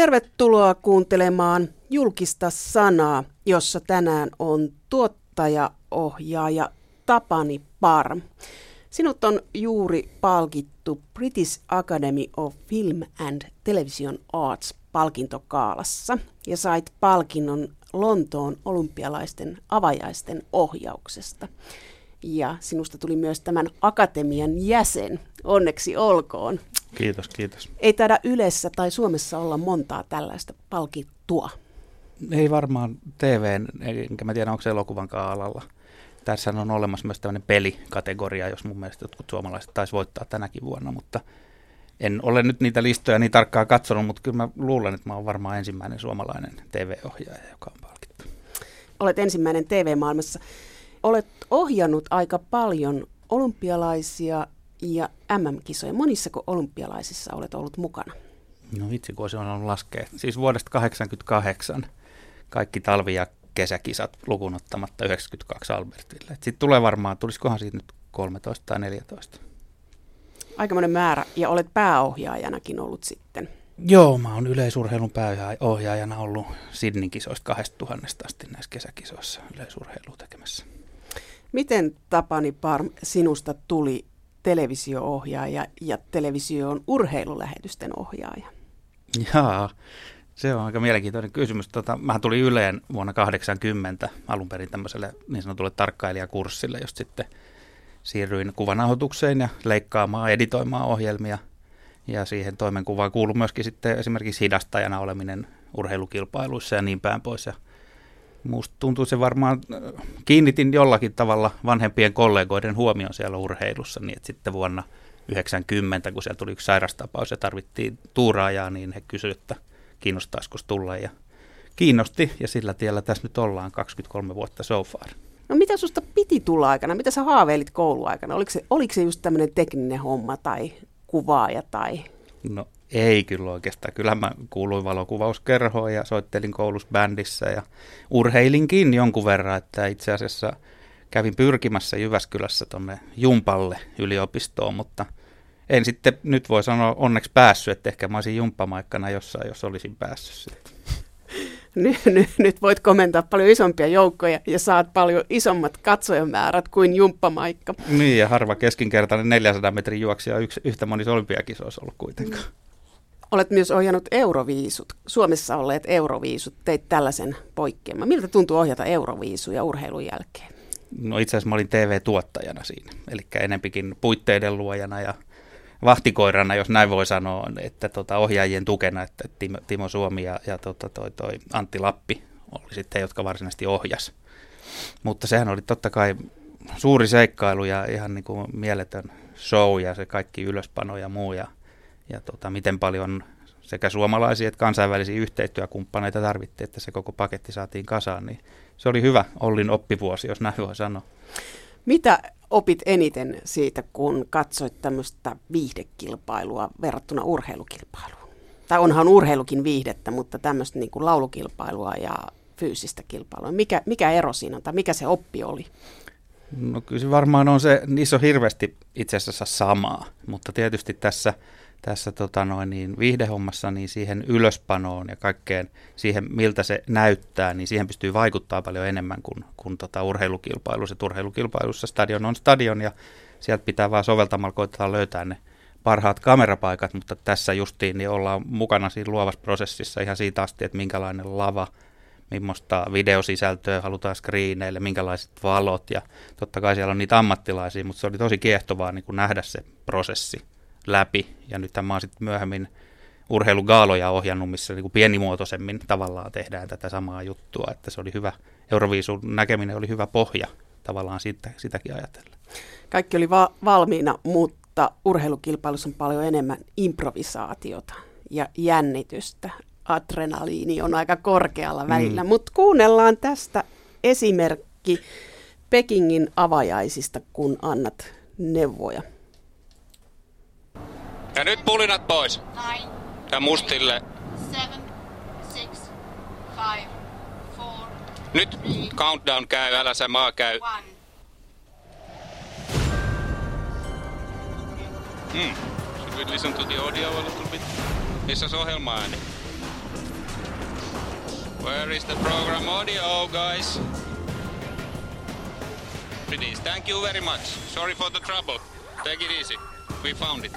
Tervetuloa kuuntelemaan julkista sanaa, jossa tänään on tuottajaohjaaja Tapani Parm. Sinut on juuri palkittu British Academy of Film and Television Arts palkintokaalassa ja sait palkinnon Lontoon olympialaisten avajaisten ohjauksesta. Ja sinusta tuli myös tämän akatemian jäsen. Onneksi olkoon. Kiitos, kiitos. Ei taida Ylessä tai Suomessa olla montaa tällaista palkittua. Ei varmaan TV, enkä mä tiedä onko se elokuvan alalla. Tässä on olemassa myös tämmöinen pelikategoria, jos mun mielestä jotkut suomalaiset taisi voittaa tänäkin vuonna, mutta en ole nyt niitä listoja niin tarkkaan katsonut, mutta kyllä mä luulen, että mä oon varmaan ensimmäinen suomalainen TV-ohjaaja, joka on palkittu. Olet ensimmäinen TV-maailmassa. Olet ohjannut aika paljon olympialaisia ja MM-kisoja. Monissako olympialaisissa olet ollut mukana? No vitsi, kun se on ollut laskea. Siis vuodesta 1988 kaikki talvi- ja kesäkisat lukunottamatta 92 Albertille. Sitten tulee varmaan, tulisikohan siitä nyt 13 tai 14. Aikamoinen määrä, ja olet pääohjaajanakin ollut sitten. Joo, mä oon yleisurheilun pääohjaajana ollut Sydneyn kisoista 2000 asti näissä kesäkisoissa yleisurheilua tekemässä. Miten Tapani Parm sinusta tuli televisio-ohjaaja ja televisioon urheilulähetysten ohjaaja? Jaa, se on aika mielenkiintoinen kysymys. Tota, mä tulin Yleen vuonna 80 alun perin tämmöiselle niin sanotulle tarkkailijakurssille, josta sitten siirryin kuvanauhoitukseen ja leikkaamaan, editoimaan ohjelmia. Ja siihen toimenkuvaan kuului myöskin sitten esimerkiksi hidastajana oleminen urheilukilpailuissa ja niin päin pois. Ja Musta tuntuu se varmaan, äh, kiinnitin jollakin tavalla vanhempien kollegoiden huomioon siellä urheilussa, niin että sitten vuonna 90, kun siellä tuli yksi sairastapaus ja tarvittiin tuuraajaa, niin he kysyivät, että kiinnostaisiko tulla ja kiinnosti ja sillä tiellä tässä nyt ollaan 23 vuotta so far. No mitä susta piti tulla aikana? Mitä sä haaveilit kouluaikana? Oliko se, oliko se just tämmöinen tekninen homma tai kuvaaja tai No ei kyllä oikeastaan. Kyllä mä kuuluin valokuvauskerhoon ja soittelin koulussa bändissä ja urheilinkin jonkun verran, että itse asiassa kävin pyrkimässä Jyväskylässä tuonne Jumpalle yliopistoon, mutta en sitten nyt voi sanoa onneksi päässyt, että ehkä mä olisin jumppamaikkana jossain, jos olisin päässyt sitten. Nyt, nyt, nyt voit komentaa paljon isompia joukkoja ja saat paljon isommat katsojamäärät kuin jumppamaikka. Niin, ja harva keskinkertainen 400 metrin juoksija yksi, yhtä monissa olympiakisoissa ollut kuitenkaan. Olet myös ohjannut Euroviisut. Suomessa olleet Euroviisut. Teit tällaisen poikkeaman. Miltä tuntuu ohjata Euroviisuja urheilun jälkeen? No itse asiassa mä olin TV-tuottajana siinä, eli enempikin puitteiden luojana ja vahtikoirana, jos näin voi sanoa, että tota, ohjaajien tukena, että Timo, Timo Suomi ja, ja tota, toi, toi Antti Lappi oli sitten, jotka varsinaisesti ohjas. Mutta sehän oli totta kai suuri seikkailu ja ihan niin kuin mieletön show ja se kaikki ylöspano ja muu ja, ja tota, miten paljon sekä suomalaisia että kansainvälisiä yhteistyökumppaneita tarvittiin, että se koko paketti saatiin kasaan, niin se oli hyvä Ollin oppivuosi, jos näin voi sanoa. Mitä opit eniten siitä, kun katsoit tämmöistä viihdekilpailua verrattuna urheilukilpailuun? Tai onhan urheilukin viihdettä, mutta tämmöistä niin kuin laulukilpailua ja fyysistä kilpailua. Mikä, mikä ero siinä on tai mikä se oppi oli? No kyllä se varmaan on se, niissä on hirveästi itse asiassa samaa, mutta tietysti tässä – tässä tota noin, niin viihdehommassa niin siihen ylöspanoon ja kaikkeen siihen, miltä se näyttää, niin siihen pystyy vaikuttaa paljon enemmän kuin, kuin tota urheilukilpailussa. Urheilukilpailussa stadion on stadion ja sieltä pitää vaan soveltamalla koittaa löytää ne parhaat kamerapaikat, mutta tässä justiin niin ollaan mukana siinä luovassa prosessissa ihan siitä asti, että minkälainen lava, millaista videosisältöä halutaan screeneille, minkälaiset valot ja totta kai siellä on niitä ammattilaisia, mutta se oli tosi kiehtovaa niin kuin nähdä se prosessi läpi. Ja nyt mä oon sitten myöhemmin urheilugaaloja ohjannut, missä niin kuin pienimuotoisemmin tavallaan tehdään tätä samaa juttua, että se oli hyvä, Euroviisun näkeminen oli hyvä pohja tavallaan siitä, sitäkin ajatella. Kaikki oli va- valmiina, mutta urheilukilpailussa on paljon enemmän improvisaatiota ja jännitystä. Adrenaliini on aika korkealla välillä, mm. mutta kuunnellaan tästä esimerkki Pekingin avajaisista, kun annat neuvoja. Ja nyt pulinat pois. Nine, ja mustille. Seven, six, five, four, nyt three, countdown käy, älä sä maa käy. One. Hmm. Should we listen to the audio a little bit? Missä se ohjelma ääni? Where is the program audio, guys? Please, thank you very much. Sorry for the trouble. Take it easy. We found it.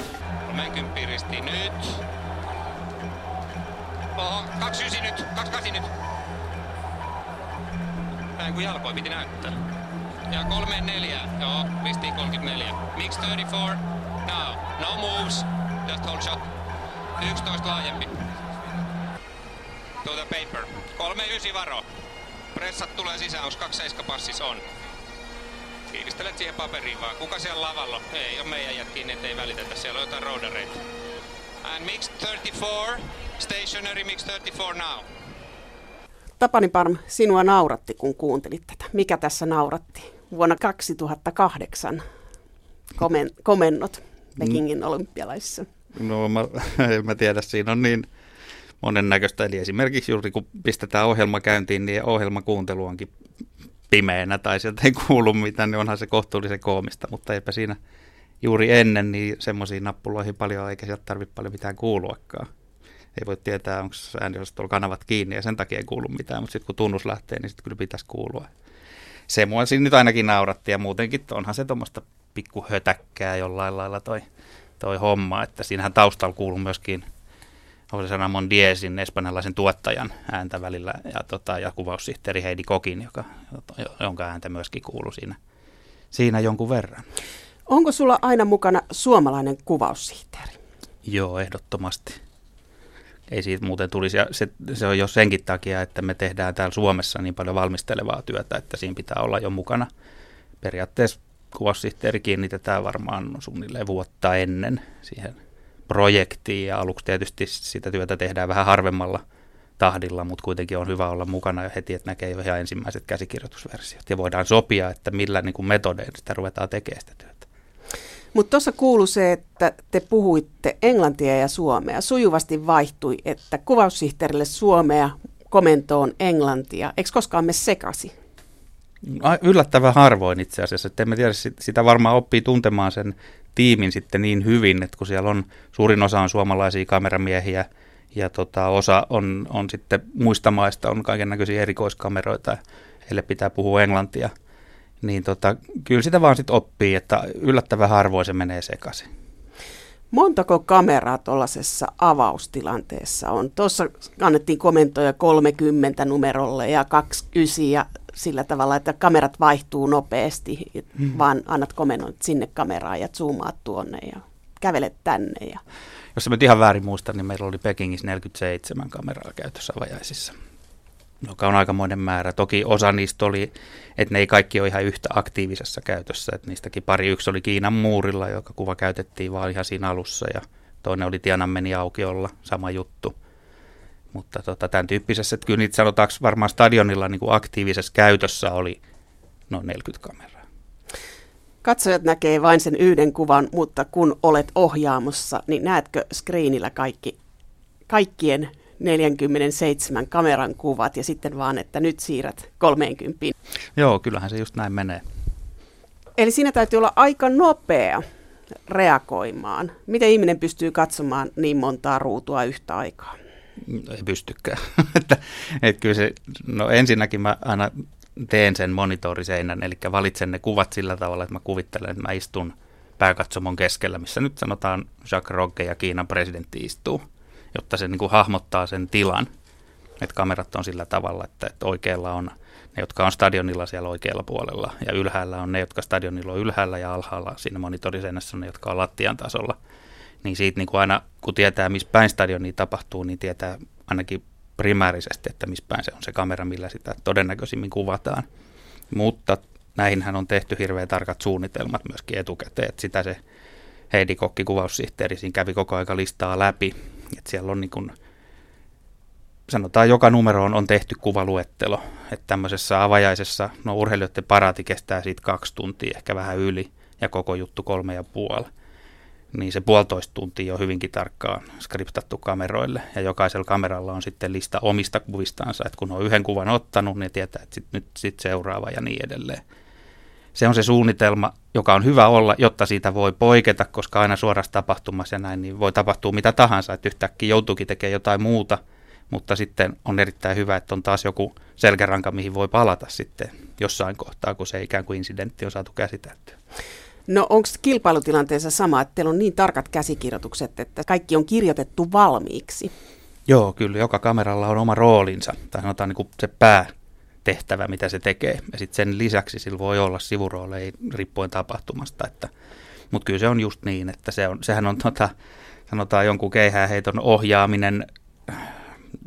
30 risti nyt. Oho, 29 nyt, 28 nyt. Näin kuin jalkoi piti näyttää. Ja 34, joo, ristiin 34. Mix 34, now. No moves, just hold shot. 11 laajempi. To the paper. 39 varo. Pressat tulee sisään, onko 27 passis on. Kiinnistelet siihen paperiin vaan. Kuka siellä lavalla? Ei ole meidän jätkiin, että ei välitetä. Siellä on jotain roudareita. And mix 34, stationary mix 34 now. Tapani Parm, sinua nauratti, kun kuuntelit tätä. Mikä tässä nauratti? Vuonna 2008 komen, komennot Pekingin mm. olympialaisissa. No mä, en mä tiedä, siinä on niin monennäköistä. Eli esimerkiksi juuri kun pistetään ohjelma käyntiin, niin ohjelmakuuntelu onkin pimeänä tai sieltä ei kuulu mitään, niin onhan se kohtuullisen koomista, mutta eipä siinä juuri ennen niin semmoisiin nappuloihin paljon, eikä sieltä tarvitse paljon mitään kuuluakaan. Ei voi tietää, onko ääniosastolla kanavat kiinni ja sen takia ei kuulu mitään, mutta sitten kun tunnus lähtee, niin sitten kyllä pitäisi kuulua. Se mua siinä nyt ainakin nauratti ja muutenkin onhan se tuommoista pikkuhötäkkää jollain lailla toi, toi homma, että siinähän taustalla kuuluu myöskin Jose Ramon Diesin, espanjalaisen tuottajan ääntä välillä, ja, tota, ja kuvaussihteeri Heidi Kokin, joka, jonka ääntä myöskin kuuluu siinä, siinä jonkun verran. Onko sulla aina mukana suomalainen kuvaussihteeri? Joo, ehdottomasti. Ei siitä muuten tulisi. Ja se, se on jo senkin takia, että me tehdään täällä Suomessa niin paljon valmistelevaa työtä, että siinä pitää olla jo mukana. Periaatteessa kuvaussihteeri kiinnitetään varmaan suunnilleen vuotta ennen siihen projektiin ja aluksi tietysti sitä työtä tehdään vähän harvemmalla tahdilla, mutta kuitenkin on hyvä olla mukana jo heti, että näkee jo ihan ensimmäiset käsikirjoitusversiot ja voidaan sopia, että millä niin kuin metodeilla sitä ruvetaan tekemään sitä työtä. Mutta tuossa kuuluu se, että te puhuitte englantia ja suomea. Sujuvasti vaihtui, että kuvaussihteerille suomea, komentoon englantia. Eikö koskaan me sekasi? Yllättävän harvoin itse asiassa. Että en mä tiedä, sitä varmaan oppii tuntemaan sen tiimin sitten niin hyvin, että kun siellä on, suurin osa on suomalaisia kameramiehiä ja tota, osa on, on sitten muista maista, on kaiken näköisiä erikoiskameroita, heille pitää puhua englantia, niin tota, kyllä sitä vaan sitten oppii, että yllättävän harvoin se menee sekaisin. Montako kameraa tuollaisessa avaustilanteessa on? Tuossa annettiin komentoja 30 numerolle ja 29 ja sillä tavalla, että kamerat vaihtuu nopeasti, hmm. vaan annat komennon sinne kameraan ja zoomaat tuonne ja kävelet tänne. Ja... Jos mä ihan väärin muistan, niin meillä oli Pekingissä 47 kameraa käytössä vajaisissa, joka on aikamoinen määrä. Toki osa niistä oli, että ne ei kaikki ole ihan yhtä aktiivisessa käytössä, että niistäkin pari yksi oli Kiinan muurilla, joka kuva käytettiin vaan ihan siinä alussa ja toinen oli Tiananmeni aukiolla, sama juttu. Mutta tota, tämän tyyppisessä, että kyllä niitä sanotaanko varmaan stadionilla niin kuin aktiivisessa käytössä oli noin 40 kameraa. Katsojat näkee vain sen yhden kuvan, mutta kun olet ohjaamossa, niin näetkö screenillä kaikki, kaikkien 47 kameran kuvat ja sitten vaan, että nyt siirrät 30. Joo, kyllähän se just näin menee. Eli siinä täytyy olla aika nopea reagoimaan. Miten ihminen pystyy katsomaan niin montaa ruutua yhtä aikaa? Ei pystykään. että, että kyllä se, no ensinnäkin mä aina teen sen monitoriseinän, eli valitsen ne kuvat sillä tavalla, että mä kuvittelen, että mä istun pääkatsomon keskellä, missä nyt sanotaan Jacques Rogge ja Kiinan presidentti istuu, jotta se niin kuin hahmottaa sen tilan. Että kamerat on sillä tavalla, että, että oikealla on ne, jotka on stadionilla siellä oikealla puolella, ja ylhäällä on ne, jotka stadionilla on ylhäällä, ja alhaalla siinä monitoriseinässä on ne, jotka on lattian tasolla – niin siitä niin kuin aina, kun tietää, missä päin stadioni tapahtuu, niin tietää ainakin primäärisesti, että missä päin se on se kamera, millä sitä todennäköisimmin kuvataan. Mutta näihinhän on tehty hirveän tarkat suunnitelmat myöskin etukäteen, että sitä se Heidi Kokki kuvaussihteeri siinä kävi koko aika listaa läpi, että siellä on niin kuin, sanotaan joka numeroon on tehty kuvaluettelo, että tämmöisessä avajaisessa, no urheilijoiden paraati kestää siitä kaksi tuntia, ehkä vähän yli, ja koko juttu kolme ja puoli niin se puolitoista tuntia on hyvinkin tarkkaan skriptattu kameroille. Ja jokaisella kameralla on sitten lista omista kuvistansa, että kun on yhden kuvan ottanut, niin tietää, että sit, nyt sit seuraava ja niin edelleen. Se on se suunnitelma, joka on hyvä olla, jotta siitä voi poiketa, koska aina suorassa tapahtumassa ja näin, niin voi tapahtua mitä tahansa, että yhtäkkiä joutuukin tekemään jotain muuta, mutta sitten on erittäin hyvä, että on taas joku selkäranka, mihin voi palata sitten jossain kohtaa, kun se ikään kuin incidentti on saatu käsiteltyä. No onko kilpailutilanteessa sama, että teillä on niin tarkat käsikirjoitukset, että kaikki on kirjoitettu valmiiksi? Joo, kyllä. Joka kameralla on oma roolinsa, tai sanotaan niin kuin se päätehtävä, mitä se tekee. Ja sitten sen lisäksi sillä voi olla sivurooleja riippuen tapahtumasta. Että, mutta kyllä se on just niin, että se on, sehän on tota, sanotaan jonkun keihääheiton ohjaaminen,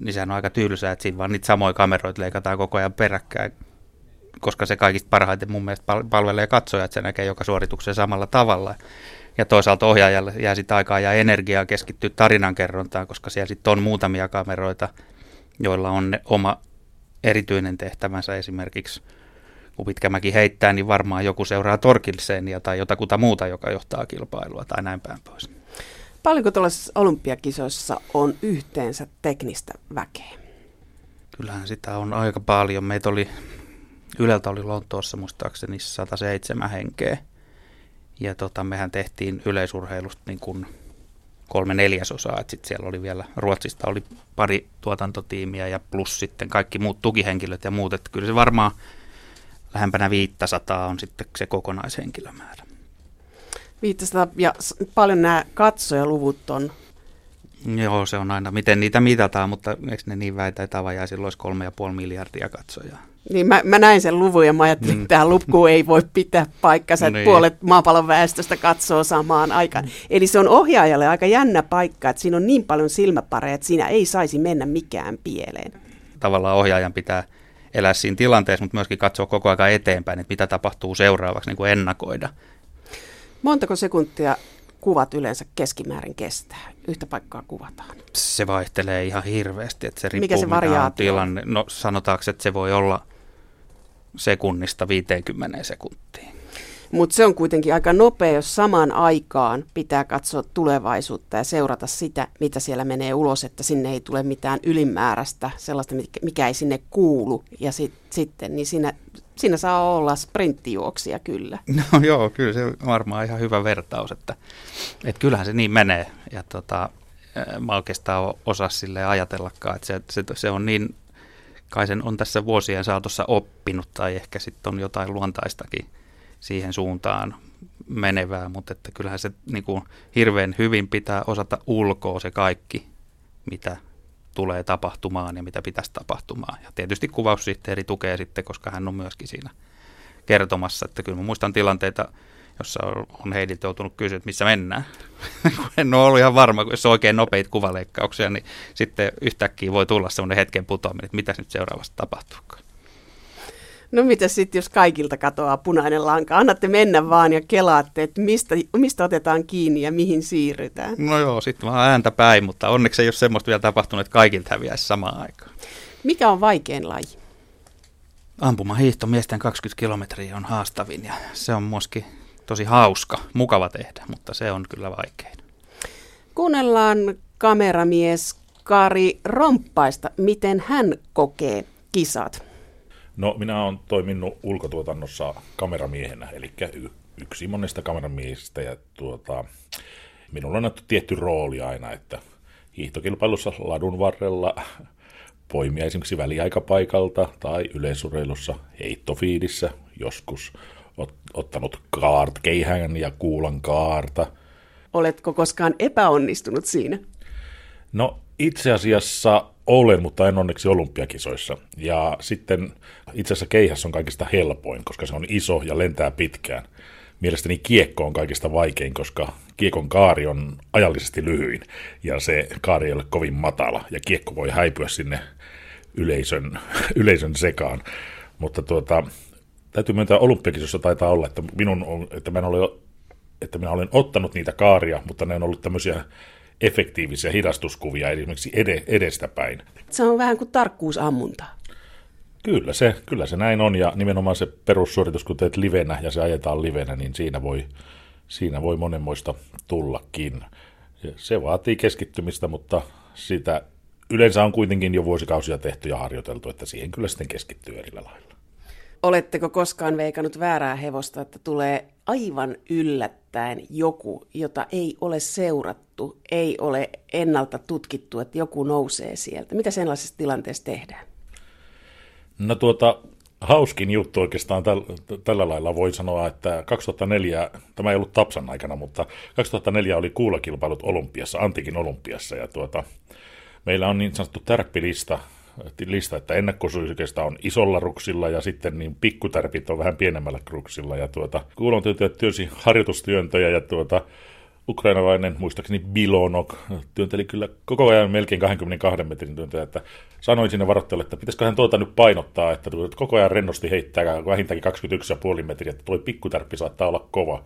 niin sehän on aika tylsää, että siinä vaan niitä samoja kameroita leikataan koko ajan peräkkäin, koska se kaikista parhaiten mun mielestä palvelee katsoja, että se näkee joka suorituksen samalla tavalla. Ja toisaalta ohjaajalle jää sitten aikaa ja energiaa keskittyä tarinankerrontaan, koska siellä sitten on muutamia kameroita, joilla on ne oma erityinen tehtävänsä esimerkiksi kun Pitkämäki heittää, niin varmaan joku seuraa Torkilseenia tai jotakuta muuta, joka johtaa kilpailua tai näin päin pois. Paljonko tuollaisissa olympiakisoissa on yhteensä teknistä väkeä? Kyllähän sitä on aika paljon. Meitä oli, Yleltä oli Lontoossa muistaakseni 107 henkeä. Ja tota, mehän tehtiin yleisurheilusta niin kuin kolme neljäsosaa, että sitten siellä oli vielä, Ruotsista oli pari tuotantotiimiä ja plus sitten kaikki muut tukihenkilöt ja muut, että kyllä se varmaan lähempänä 500 on sitten se kokonaishenkilömäärä. 500 ja paljon nämä katsojaluvut on? Joo, se on aina, miten niitä mitataan, mutta eikö ne niin väitä, että avajaisilla olisi kolme ja puoli miljardia katsojaa? Niin mä, mä näin sen luvun ja mä ajattelin, mm. että tämä luku ei voi pitää paikkansa, että niin. puolet maapallon väestöstä katsoo samaan aikaan. Mm. Eli se on ohjaajalle aika jännä paikka, että siinä on niin paljon silmäpareja, että siinä ei saisi mennä mikään pieleen. Tavallaan ohjaajan pitää elää siinä tilanteessa, mutta myöskin katsoa koko ajan eteenpäin, että mitä tapahtuu seuraavaksi, niin kuin ennakoida. Montako sekuntia kuvat yleensä keskimäärin kestää? Yhtä paikkaa kuvataan. Se vaihtelee ihan hirveästi, että se riippuu Mikä se variaatio tilanne. No sanotaanko, että se voi olla sekunnista 50 sekuntiin. Mutta se on kuitenkin aika nopea, jos samaan aikaan pitää katsoa tulevaisuutta ja seurata sitä, mitä siellä menee ulos, että sinne ei tule mitään ylimääräistä, sellaista, mikä ei sinne kuulu. Ja sit, sitten, niin siinä, siinä saa olla sprinttijuoksia kyllä. No joo, kyllä se on varmaan ihan hyvä vertaus, että, että kyllähän se niin menee. Ja tota, mä oikeastaan osaa sille ajatellakaan, että se, se, se on niin kai sen on tässä vuosien saatossa oppinut tai ehkä sitten on jotain luontaistakin siihen suuntaan menevää, mutta että kyllähän se niin kuin hirveän hyvin pitää osata ulkoa se kaikki, mitä tulee tapahtumaan ja mitä pitäisi tapahtumaan. Ja tietysti kuvaussihteeri tukee sitten, koska hän on myöskin siinä kertomassa, että kyllä mä muistan tilanteita, jossa on Heidiltä joutunut kysyä, että missä mennään. en ole ollut ihan varma, kun jos on oikein nopeita kuvaleikkauksia, niin sitten yhtäkkiä voi tulla semmoinen hetken putoaminen, että mitä nyt seuraavasta tapahtuu. No mitä sitten, jos kaikilta katoaa punainen lanka? Annatte mennä vaan ja kelaatte, että mistä, mistä otetaan kiinni ja mihin siirrytään. No joo, sitten vaan ääntä päin, mutta onneksi ei ole semmoista vielä tapahtunut, että kaikilta häviäisi samaan aikaan. Mikä on vaikein laji? Ampumahiihto miesten 20 kilometriä on haastavin ja se on myöskin tosi hauska, mukava tehdä, mutta se on kyllä vaikein. Kuunnellaan kameramies Kari Romppaista, miten hän kokee kisat. No minä olen toiminut ulkotuotannossa kameramiehenä, eli yksi monesta kameramiehistä ja tuota, minulla on annettu tietty rooli aina, että hiihtokilpailussa ladun varrella poimia esimerkiksi väliaikapaikalta tai yleisurheilussa heittofiidissä joskus ot, ottanut kaart, keihään ja kuulan kaarta. Oletko koskaan epäonnistunut siinä? No itse asiassa olen, mutta en onneksi olympiakisoissa. Ja sitten itse asiassa keihäs on kaikista helpoin, koska se on iso ja lentää pitkään. Mielestäni kiekko on kaikista vaikein, koska kiekon kaari on ajallisesti lyhyin ja se kaari ei ole kovin matala ja kiekko voi häipyä sinne yleisön, yleisön sekaan. Mutta tuota, täytyy myöntää olympiakisossa taitaa olla, että, minun on, että, mä ole, että minä olen ottanut niitä kaaria, mutta ne on ollut tämmöisiä efektiivisiä hidastuskuvia esimerkiksi ed- edestäpäin. Se on vähän kuin tarkkuusammunta. Kyllä se, kyllä se näin on ja nimenomaan se perussuoritus, kun teet livenä ja se ajetaan livenä, niin siinä voi, siinä voi monenmoista tullakin. Se vaatii keskittymistä, mutta sitä yleensä on kuitenkin jo vuosikausia tehty ja harjoiteltu, että siihen kyllä sitten keskittyy eri lailla. Oletteko koskaan veikannut väärää hevosta, että tulee aivan yllättäen joku, jota ei ole seurattu, ei ole ennalta tutkittu, että joku nousee sieltä? Mitä sellaisessa tilanteessa tehdään? No tuota, hauskin juttu oikeastaan täl, tällä lailla voi sanoa, että 2004, tämä ei ollut Tapsan aikana, mutta 2004 oli kuulakilpailut Olympiassa, Antikin Olympiassa, ja tuota, meillä on niin sanottu tärppilista, lista, että ennakkosuisikeista on isolla ruksilla ja sitten niin pikkutärpit on vähän pienemmällä ruksilla. Ja tuota, kuulontyöntäjät työsi harjoitustyöntöjä ja tuota, ukrainalainen, muistaakseni Bilonok, työnteli kyllä koko ajan melkein 22 metrin työntöjä, että sanoin sinne varoittajalle, että pitäisikö hän tuota nyt painottaa, että koko ajan rennosti heittää vähintäänkin 21,5 metriä, että tuo pikkutärppi saattaa olla kova.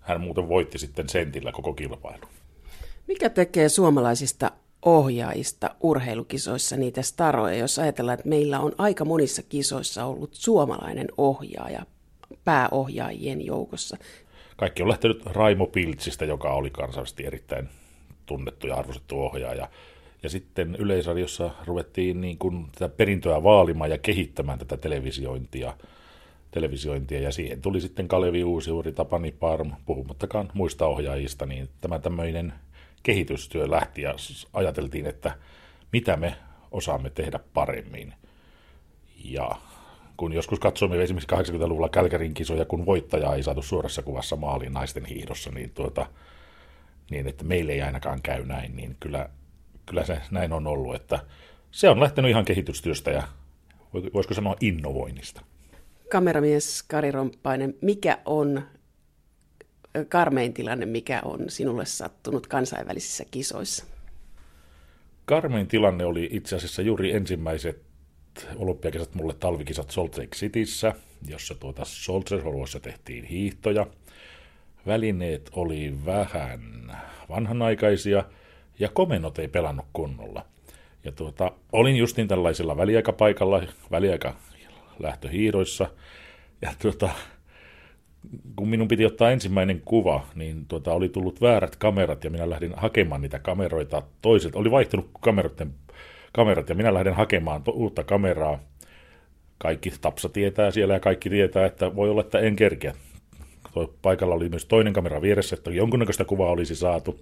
Hän muuten voitti sitten sentillä koko kilpailu. Mikä tekee suomalaisista ohjaajista urheilukisoissa niitä staroja, jos ajatellaan, että meillä on aika monissa kisoissa ollut suomalainen ohjaaja pääohjaajien joukossa. Kaikki on lähtenyt Raimo Piltsistä, joka oli kansainvälisesti erittäin tunnettu ja arvostettu ohjaaja. Ja sitten Yleisradiossa ruvettiin niin kuin tätä perintöä vaalimaan ja kehittämään tätä televisiointia. televisiointia ja siihen tuli sitten Kalevi Uusiuri, Tapani Parm, puhumattakaan muista ohjaajista, niin tämä tämmöinen kehitystyö lähti ja ajateltiin, että mitä me osaamme tehdä paremmin. Ja kun joskus katsoimme esimerkiksi 80-luvulla Kälkärin kisoja, kun voittaja ei saatu suorassa kuvassa maaliin naisten hiihdossa, niin, tuota, niin että meille ei ainakaan käy näin, niin kyllä, kyllä se näin on ollut, että se on lähtenyt ihan kehitystyöstä ja voisiko sanoa innovoinnista. Kameramies Kari Romppainen, mikä on karmein tilanne, mikä on sinulle sattunut kansainvälisissä kisoissa? Karmein tilanne oli itse asiassa juuri ensimmäiset olympiakisat mulle talvikisat Salt Lake Cityssä, jossa tuota Soldier tehtiin hiihtoja. Välineet oli vähän vanhanaikaisia ja komennot ei pelannut kunnolla. Ja tuota, olin justin tällaisella väliaikapaikalla, väliaika lähtöhiidoissa, ja tuota, kun minun piti ottaa ensimmäinen kuva, niin tuota, oli tullut väärät kamerat ja minä lähdin hakemaan niitä kameroita toiselta. Oli vaihtunut kameroiden, kamerat ja minä lähdin hakemaan to, uutta kameraa. Kaikki Tapsa tietää siellä ja kaikki tietää, että voi olla, että en kerkeä. Paikalla oli myös toinen kamera vieressä, että jonkunnäköistä kuvaa olisi saatu.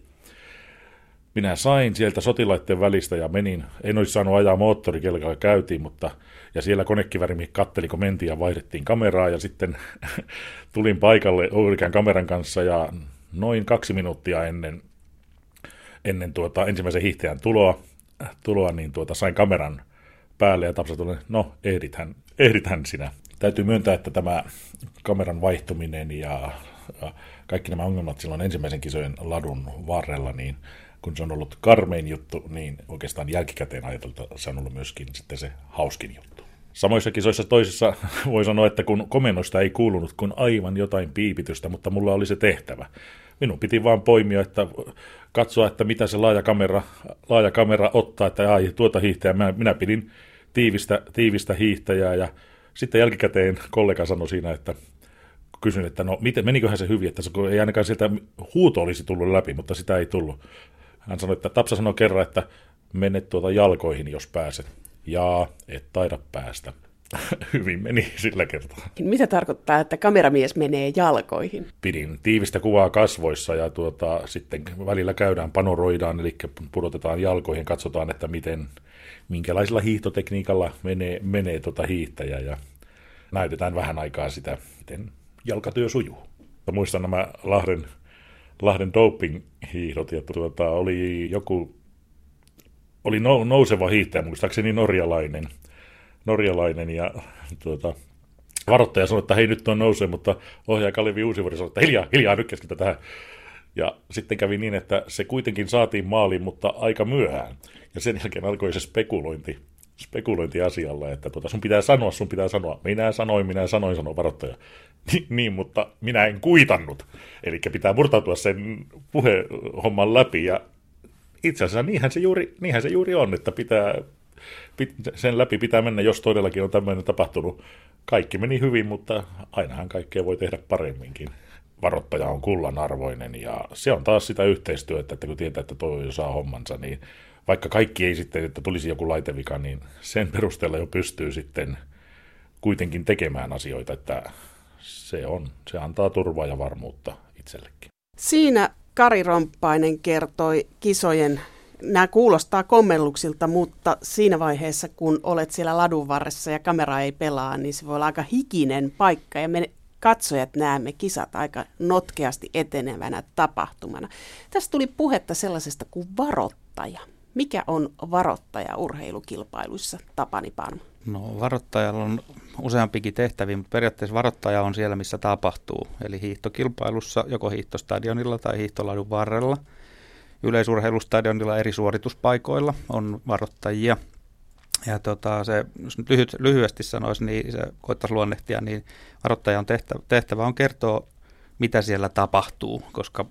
Minä sain sieltä sotilaiden välistä ja menin, en olisi saanut ajaa moottorikelkalla käytiin, mutta ja siellä konekiväri katteli, kun mentiin ja vaihdettiin kameraa ja sitten tulin paikalle oikean kameran kanssa ja noin kaksi minuuttia ennen, ennen tuota, ensimmäisen hiihtäjän tuloa, tuloa niin tuota, sain kameran päälle ja Tapsa tuli, no ehdithän, ehdithän sinä. Täytyy myöntää, että tämä kameran vaihtuminen ja, ja kaikki nämä ongelmat silloin ensimmäisen kisojen ladun varrella, niin kun se on ollut karmein juttu, niin oikeastaan jälkikäteen ajateltu, se on ollut myöskin sitten se hauskin juttu. Samoissa kisoissa toisessa voi sanoa, että kun komennosta ei kuulunut kuin aivan jotain piipitystä, mutta mulla oli se tehtävä. Minun piti vaan poimia, että katsoa, että mitä se laaja kamera, laaja kamera ottaa, että ai, tuota hiihtäjää, minä, minä pidin tiivistä, tiivistä hiihtäjää ja sitten jälkikäteen kollega sanoi siinä, että kysyin, että no miten, meniköhän se hyvin, että se, ei ainakaan sieltä huuto olisi tullut läpi, mutta sitä ei tullut. Hän sanoi, että Tapsa sanoi kerran, että mene tuota jalkoihin, jos pääset. Ja et taida päästä. Hyvin meni sillä kertaa. Mitä tarkoittaa, että kameramies menee jalkoihin? Pidin tiivistä kuvaa kasvoissa ja tuota, sitten välillä käydään, panoroidaan, eli pudotetaan jalkoihin, katsotaan, että miten, minkälaisella hiihtotekniikalla menee, menee tuota hiihtäjä ja näytetään vähän aikaa sitä, miten jalkatyö sujuu. Muistan nämä Lahden Lahden doping-hiihdot, ja tuota, oli joku, oli no, nouseva hiihtäjä, muistaakseni norjalainen, norjalainen ja tuota, varoittaja sanoi, että hei nyt on nousee, mutta ohjaaja Kalevi Uusivuori sanoi, että hiljaa, hiljaa, nyt keskitä tähän. Ja sitten kävi niin, että se kuitenkin saatiin maaliin, mutta aika myöhään. Ja sen jälkeen alkoi se spekulointi, spekulointi asialla, että tuota, sun pitää sanoa, sun pitää sanoa. Minä sanoin, minä sanoin, sanoi varoittaja. Ni, niin, mutta minä en kuitannut. Eli pitää murtautua sen puhehomman läpi. Ja itse asiassa niinhän se juuri, niinhän se juuri on, että pitää, pit, sen läpi pitää mennä, jos todellakin on tämmöinen tapahtunut. Kaikki meni hyvin, mutta ainahan kaikkea voi tehdä paremminkin varoittaja on kullanarvoinen ja se on taas sitä yhteistyötä, että kun tietää, että toi saa hommansa, niin vaikka kaikki ei sitten, että tulisi joku laitevika, niin sen perusteella jo pystyy sitten kuitenkin tekemään asioita, että se on, se antaa turvaa ja varmuutta itsellekin. Siinä Kari Romppainen kertoi kisojen nämä kuulostaa kommelluksilta, mutta siinä vaiheessa, kun olet siellä ladun varressa ja kamera ei pelaa, niin se voi olla aika hikinen paikka ja me katsojat näemme kisat aika notkeasti etenevänä tapahtumana. Tässä tuli puhetta sellaisesta kuin varottaja. Mikä on varottaja urheilukilpailuissa, Tapani Parma? No varoittajalla on useampikin tehtäviä, mutta periaatteessa varoittaja on siellä, missä tapahtuu. Eli hiihtokilpailussa, joko hiihtostadionilla tai hiihtoladun varrella – yleisurheilustadionilla eri suorituspaikoilla on varoittajia. Ja tota, se, jos nyt lyhyt, lyhyesti sanoisi, niin se koittaisi luonnehtia, niin varoittajan tehtävä, tehtävä on kertoa, mitä siellä tapahtuu, koska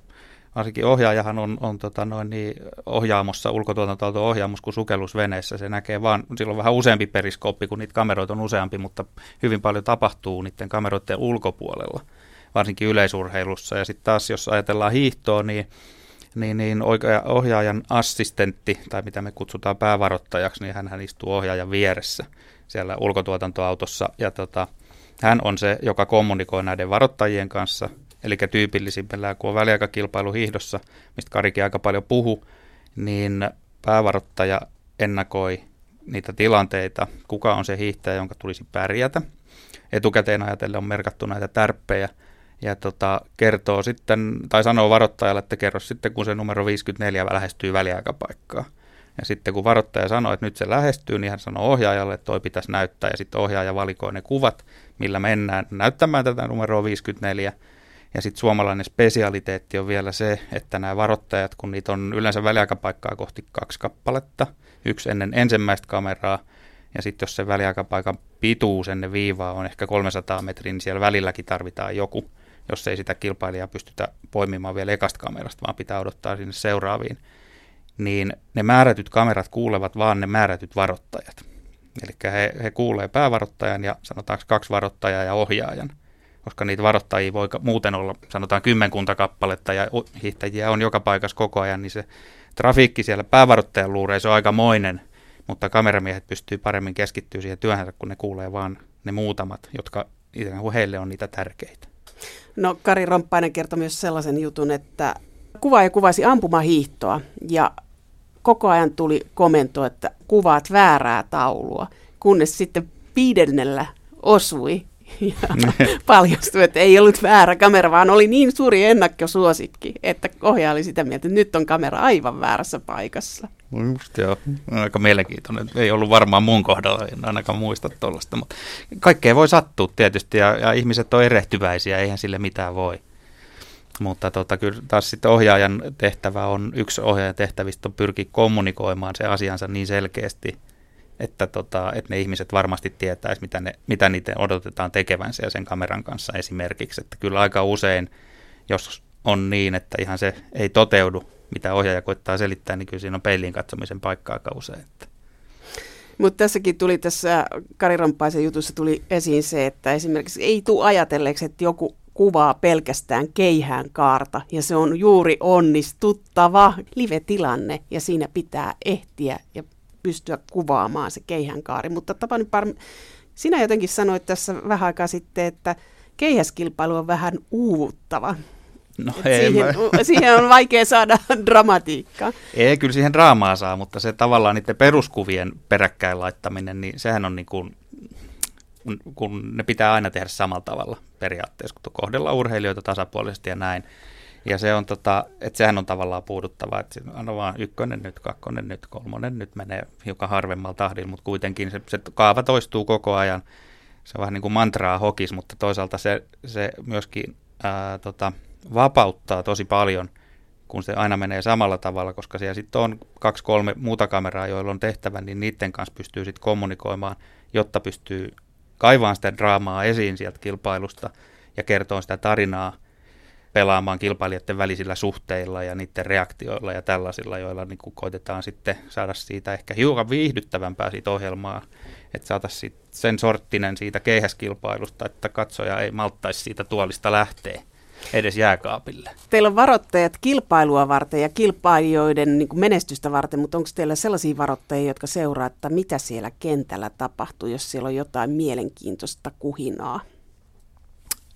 varsinkin ohjaajahan on, on tota noin niin ohjaamossa, ulkotuotantoauto ohjaamossa kuin sukellusveneessä. Se näkee vaan, silloin vähän useampi periskooppi, kun niitä kameroita on useampi, mutta hyvin paljon tapahtuu niiden kameroiden ulkopuolella, varsinkin yleisurheilussa. Ja sitten taas, jos ajatellaan hiihtoa, niin niin, niin ohjaajan assistentti, tai mitä me kutsutaan päävaroittajaksi, niin hän istuu ohjaajan vieressä siellä ulkotuotantoautossa. Ja tota, hän on se, joka kommunikoi näiden varoittajien kanssa. Eli tyypillisimpänä, kun on väliaikakilpailu hiihdossa, mistä Karikin aika paljon puhu, niin päävaroittaja ennakoi niitä tilanteita, kuka on se hiihtäjä, jonka tulisi pärjätä. Etukäteen ajatellen on merkattu näitä tärppejä – ja tota, kertoo sitten, tai sanoo varoittajalle, että kerro sitten, kun se numero 54 lähestyy väliaikapaikkaa. Ja sitten kun varoittaja sanoo, että nyt se lähestyy, niin hän sanoo ohjaajalle, että toi pitäisi näyttää. Ja sitten ohjaaja valikoi ne kuvat, millä mennään näyttämään tätä numeroa 54. Ja sitten suomalainen spesialiteetti on vielä se, että nämä varoittajat, kun niitä on yleensä väliaikapaikkaa kohti kaksi kappaletta, yksi ennen ensimmäistä kameraa, ja sitten jos se väliaikapaikan pituus ennen viivaa on ehkä 300 metriä, niin siellä välilläkin tarvitaan joku jos ei sitä kilpailijaa pystytä poimimaan vielä ekasta kamerasta, vaan pitää odottaa sinne seuraaviin, niin ne määrätyt kamerat kuulevat vaan ne määrätyt varoittajat. Eli he, he kuulee päävaroittajan ja sanotaanko kaksi varoittajaa ja ohjaajan, koska niitä varoittajia voi muuten olla sanotaan kymmenkunta kappaletta ja hiihtäjiä on joka paikassa koko ajan, niin se trafiikki siellä päävaroittajan luureissa on aika moinen, mutta kameramiehet pystyy paremmin keskittyä siihen työhönsä, kun ne kuulee vaan ne muutamat, jotka ikään kuin heille on niitä tärkeitä. No Kari Romppainen kertoi myös sellaisen jutun, että kuvaaja kuvasi ampumahiihtoa ja koko ajan tuli komento, että kuvaat väärää taulua, kunnes sitten viidennellä osui ja paljastui, että ei ollut väärä kamera, vaan oli niin suuri ennakkosuosikki, että ohjaaja oli sitä mieltä, että nyt on kamera aivan väärässä paikassa. No just joo, aika mielenkiintoinen. Ei ollut varmaan mun kohdalla, en ainakaan muista tuollaista, mutta kaikkea voi sattua tietysti ja, ja ihmiset on erehtyväisiä, eihän sille mitään voi. Mutta tota, kyllä taas sitten ohjaajan tehtävä on, yksi ohjaajan tehtävistä on pyrkiä kommunikoimaan se asiansa niin selkeästi, että, tota, että ne ihmiset varmasti tietäisi, mitä, ne, mitä niitä odotetaan tekevänsä ja sen kameran kanssa esimerkiksi. Että kyllä aika usein, jos on niin, että ihan se ei toteudu, mitä ohjaaja koittaa selittää, niin kyllä siinä on peiliin katsomisen paikka aika usein. Mutta tässäkin tuli tässä Kari Rompaisen jutussa tuli esiin se, että esimerkiksi ei tule ajatelleeksi, että joku kuvaa pelkästään keihään kaarta ja se on juuri onnistuttava live-tilanne ja siinä pitää ehtiä ja pystyä kuvaamaan se keihänkaari. Mutta Tapani Parm, sinä jotenkin sanoit tässä vähän aikaa sitten, että keihäskilpailu on vähän uuvuttava. No, ei siihen, mä... siihen on vaikea saada dramatiikkaa. Ei, kyllä siihen draamaa saa, mutta se tavallaan niiden peruskuvien peräkkäin laittaminen, niin sehän on niin kuin, kun ne pitää aina tehdä samalla tavalla periaatteessa, kun kohdella urheilijoita tasapuolisesti ja näin. Ja se on tota, että sehän on tavallaan puuduttava, että on vaan ykkönen nyt, kakkonen nyt, kolmonen nyt menee hiukan harvemmalla tahdilla, mutta kuitenkin se, se kaava toistuu koko ajan. Se on vähän niin kuin mantraa hokis, mutta toisaalta se, se myöskin ää, tota, vapauttaa tosi paljon, kun se aina menee samalla tavalla, koska siellä sitten on kaksi, kolme muuta kameraa, joilla on tehtävä, niin niiden kanssa pystyy sitten kommunikoimaan, jotta pystyy kaivaan sitä draamaa esiin sieltä kilpailusta ja kertoo sitä tarinaa – pelaamaan kilpailijoiden välisillä suhteilla ja niiden reaktioilla ja tällaisilla, joilla niin kuin koitetaan sitten saada siitä ehkä hiukan viihdyttävämpää siitä ohjelmaa, että saataisiin sen sorttinen siitä keihäskilpailusta, että katsoja ei malttaisi siitä tuolista lähteä. edes jääkaapille. Teillä on varoitteet kilpailua varten ja kilpailijoiden niin kuin menestystä varten, mutta onko teillä sellaisia varoitteita, jotka seuraa, että mitä siellä kentällä tapahtuu, jos siellä on jotain mielenkiintoista kuhinaa?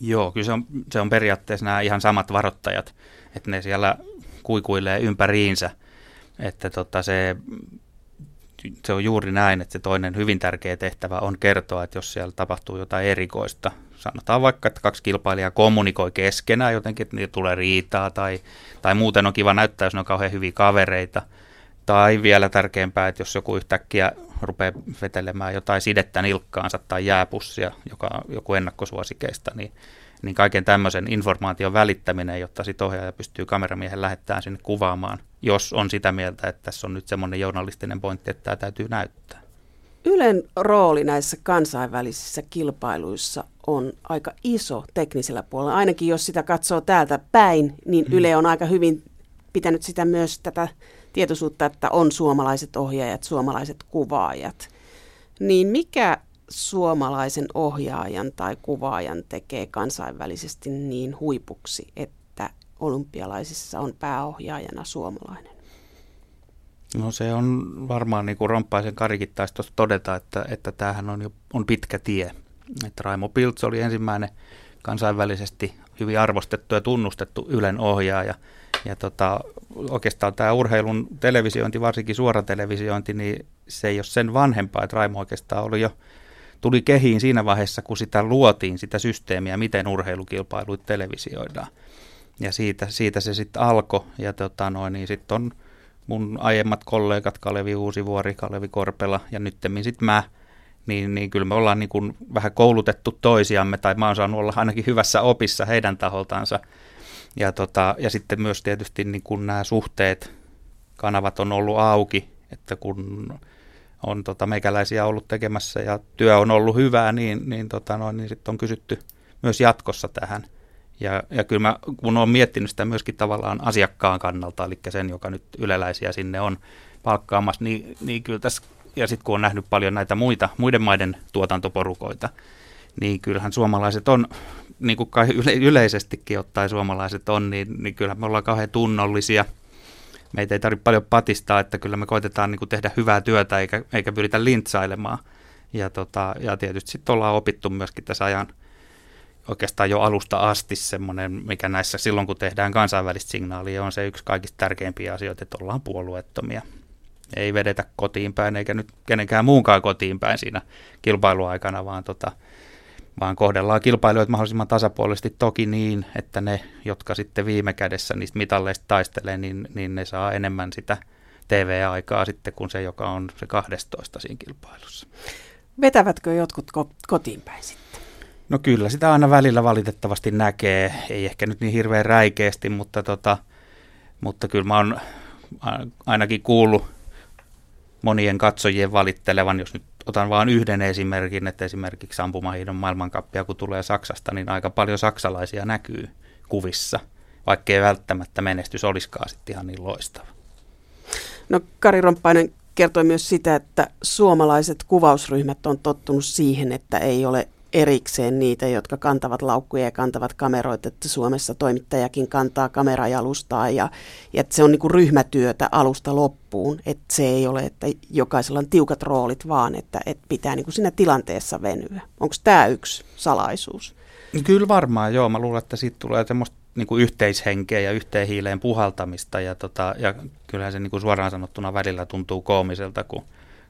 Joo, kyllä se on, se on periaatteessa nämä ihan samat varoittajat, että ne siellä kuikuilee ympäriinsä. Että tota se, se on juuri näin, että se toinen hyvin tärkeä tehtävä on kertoa, että jos siellä tapahtuu jotain erikoista, sanotaan vaikka, että kaksi kilpailijaa kommunikoi keskenään jotenkin, että niitä tulee riitaa tai, tai muuten on kiva näyttää, jos ne on kauhean hyviä kavereita. Tai vielä tärkeämpää, että jos joku yhtäkkiä rupeaa vetelemään jotain sidettä nilkkaansa tai jääpussia, joka on joku ennakkosuosikeista, niin, niin kaiken tämmöisen informaation välittäminen, jotta sitten ohjaaja pystyy kameramiehen lähettämään sinne kuvaamaan, jos on sitä mieltä, että tässä on nyt semmoinen journalistinen pointti, että tämä täytyy näyttää. Ylen rooli näissä kansainvälisissä kilpailuissa on aika iso teknisellä puolella. Ainakin jos sitä katsoo täältä päin, niin mm. Yle on aika hyvin pitänyt sitä myös tätä tietoisuutta, että on suomalaiset ohjaajat, suomalaiset kuvaajat. Niin mikä suomalaisen ohjaajan tai kuvaajan tekee kansainvälisesti niin huipuksi, että olympialaisissa on pääohjaajana suomalainen? No se on varmaan, niin kuin Romppaisen Karikin taisi todeta, että, että tämähän on, jo, on pitkä tie. Että Raimo Piltz oli ensimmäinen kansainvälisesti hyvin arvostettu ja tunnustettu Ylen ohjaaja. Ja tota, oikeastaan tämä urheilun televisiointi, varsinkin suora televisiointi, niin se ei ole sen vanhempaa, että Raimo oikeastaan oli jo, tuli kehiin siinä vaiheessa, kun sitä luotiin, sitä systeemiä, miten urheilukilpailuit televisioidaan. Ja siitä, siitä se sitten alkoi, ja tota noin, niin sitten on mun aiemmat kollegat, Kalevi Uusivuori, Kalevi Korpela ja nyttemmin sitten mä, niin, niin kyllä me ollaan niin kuin vähän koulutettu toisiamme, tai mä oon saanut olla ainakin hyvässä opissa heidän taholtansa. Ja, tota, ja sitten myös tietysti niin kuin nämä suhteet, kanavat on ollut auki, että kun on tota, meikäläisiä ollut tekemässä ja työ on ollut hyvää, niin, niin, tota, no, niin sitten on kysytty myös jatkossa tähän – ja, ja kyllä mä, kun olen miettinyt sitä myöskin tavallaan asiakkaan kannalta, eli sen, joka nyt yleläisiä sinne on palkkaamassa, niin, niin kyllä tässä, ja sitten kun on nähnyt paljon näitä muita, muiden maiden tuotantoporukoita, niin kyllähän suomalaiset on, niin kuin kai yle, yleisestikin ottaen suomalaiset on, niin, niin kyllä me ollaan kauhean tunnollisia. Meitä ei tarvitse paljon patistaa, että kyllä me koitetaan niin kuin tehdä hyvää työtä eikä, eikä pyritä lintsailemaan. Ja, tota, ja tietysti sitten ollaan opittu myöskin tässä ajan oikeastaan jo alusta asti semmoinen, mikä näissä silloin kun tehdään kansainvälistä signaalia, on se yksi kaikista tärkeimpiä asioita, että ollaan puolueettomia. Ei vedetä kotiin päin eikä nyt kenenkään muunkaan kotiin päin siinä kilpailuaikana, vaan, tota, vaan kohdellaan kilpailijoita mahdollisimman tasapuolisesti toki niin, että ne, jotka sitten viime kädessä niistä mitalleista taistelee, niin, niin ne saa enemmän sitä TV-aikaa sitten kuin se, joka on se 12 siinä kilpailussa. Vetävätkö jotkut ko- kotiin päin sitten? No kyllä, sitä aina välillä valitettavasti näkee, ei ehkä nyt niin hirveän räikeästi, mutta, tota, mutta kyllä mä oon ainakin kuullut monien katsojien valittelevan, jos nyt otan vain yhden esimerkin, että esimerkiksi ampumahiidon maailmankappia, kun tulee Saksasta, niin aika paljon saksalaisia näkyy kuvissa, vaikkei välttämättä menestys olisikaan sitten ihan niin loistava. No Kari Romppainen kertoi myös sitä, että suomalaiset kuvausryhmät on tottunut siihen, että ei ole erikseen niitä, jotka kantavat laukkuja ja kantavat kameroita, että Suomessa toimittajakin kantaa kamerajalustaa ja, ja että se on niin kuin ryhmätyötä alusta loppuun, että se ei ole, että jokaisella on tiukat roolit, vaan että, että pitää niin kuin siinä tilanteessa venyä. Onko tämä yksi salaisuus? Kyllä varmaan, joo. Mä luulen, että siitä tulee semmoista niin kuin yhteishenkeä ja yhteen hiileen puhaltamista ja, tota, ja kyllähän se niin kuin suoraan sanottuna välillä tuntuu koomiselta, kun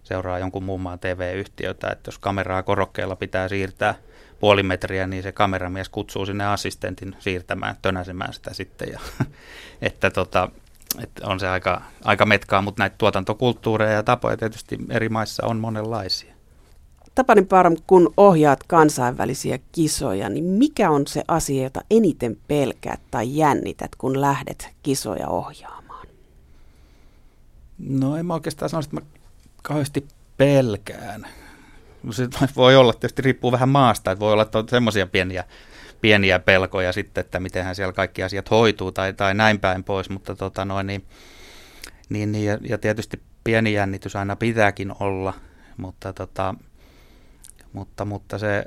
seuraa jonkun muun maan TV-yhtiötä, että jos kameraa korokkeella pitää siirtää puoli metriä, niin se kameramies kutsuu sinne assistentin siirtämään, tönäsemään sitä sitten. Ja, että tota, että on se aika, aika metkaa, mutta näitä tuotantokulttuureja ja tapoja tietysti eri maissa on monenlaisia. Tapani Parm, kun ohjaat kansainvälisiä kisoja, niin mikä on se asia, jota eniten pelkäät tai jännität, kun lähdet kisoja ohjaamaan? No en mä oikeastaan sano, että mä kauheasti pelkään. No se voi olla, tietysti riippuu vähän maasta, että voi olla semmoisia pieniä, pieniä pelkoja sitten, että mitenhän siellä kaikki asiat hoituu tai, tai näin päin pois, mutta tota noin, niin, niin, niin ja, ja, tietysti pieni jännitys aina pitääkin olla, mutta, tota, mutta, mutta se,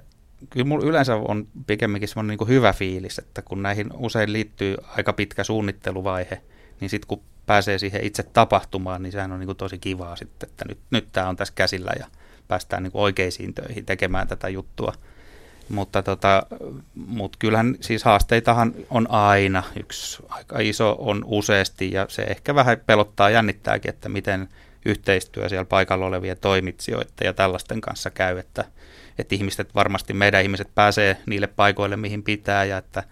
kyllä mulla yleensä on pikemminkin semmoinen niin hyvä fiilis, että kun näihin usein liittyy aika pitkä suunnitteluvaihe, niin sitten kun pääsee siihen itse tapahtumaan, niin sehän on niin kuin tosi kivaa sitten, että nyt, nyt tämä on tässä käsillä ja päästään niin kuin oikeisiin töihin tekemään tätä juttua. Mutta tota, mut kyllähän siis haasteitahan on aina. Yksi aika iso on useasti ja se ehkä vähän pelottaa jännittääkin, että miten yhteistyö siellä paikalla olevien toimitsijoiden ja tällaisten kanssa käy, että, että ihmiset varmasti, meidän ihmiset pääsee niille paikoille, mihin pitää ja että,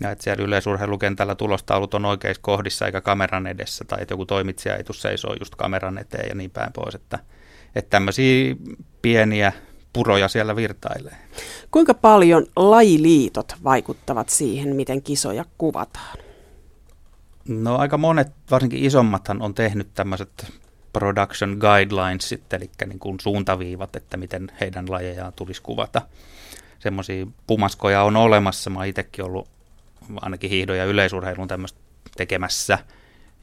ja että siellä yleisurheilukentällä tulostaulut on oikeissa kohdissa eikä kameran edessä tai että joku toimitsija ei tule seisoo just kameran eteen ja niin päin pois, että, että tämmöisiä pieniä puroja siellä virtailee. Kuinka paljon lajiliitot vaikuttavat siihen, miten kisoja kuvataan? No aika monet, varsinkin isommathan on tehnyt tämmöiset production guidelines, eli niin kuin suuntaviivat, että miten heidän lajejaan tulisi kuvata. Semmoisia pumaskoja on olemassa. Mä itsekin ollut ainakin hiihdon ja yleisurheilun tämmöistä tekemässä.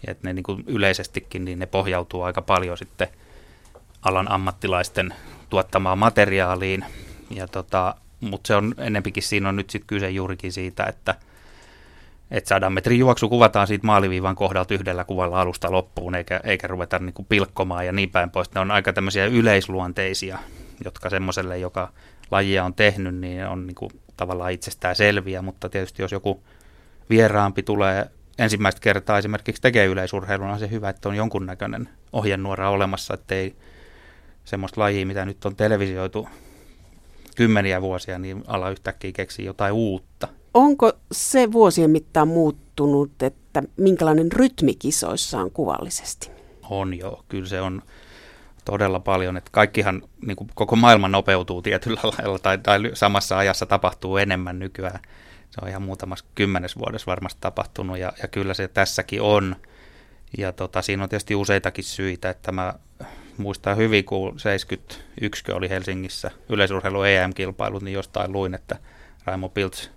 Ja että ne niin kuin yleisestikin niin ne pohjautuu aika paljon sitten alan ammattilaisten tuottamaan materiaaliin. Ja tota, mutta se on enempikin siinä on nyt sitten kyse juurikin siitä, että että sadan metrin juoksu kuvataan siitä maaliviivan kohdalta yhdellä kuvalla alusta loppuun, eikä, eikä ruveta niin kuin pilkkomaan ja niin päin pois. Ne on aika tämmöisiä yleisluonteisia, jotka semmoiselle, joka lajia on tehnyt, niin on niin kuin tavallaan itsestään selviä, mutta tietysti jos joku vieraampi tulee ensimmäistä kertaa esimerkiksi tekee yleisurheilun, on se hyvä, että on jonkunnäköinen ohjenuora olemassa, ettei semmoista lajia, mitä nyt on televisioitu kymmeniä vuosia, niin ala yhtäkkiä keksii jotain uutta. Onko se vuosien mittaan muuttunut, että minkälainen rytmi kisoissa on kuvallisesti? On joo, kyllä se on todella paljon, että kaikkihan, niin kuin koko maailma nopeutuu tietyllä lailla tai, tai samassa ajassa tapahtuu enemmän nykyään. Se on ihan muutamassa kymmenes vuodessa varmasti tapahtunut ja, ja kyllä se tässäkin on. Ja tota, siinä on tietysti useitakin syitä, että mä muistan hyvin, kun 71 oli Helsingissä yleisurheilu EM-kilpailut, niin jostain luin, että Raimo Pilts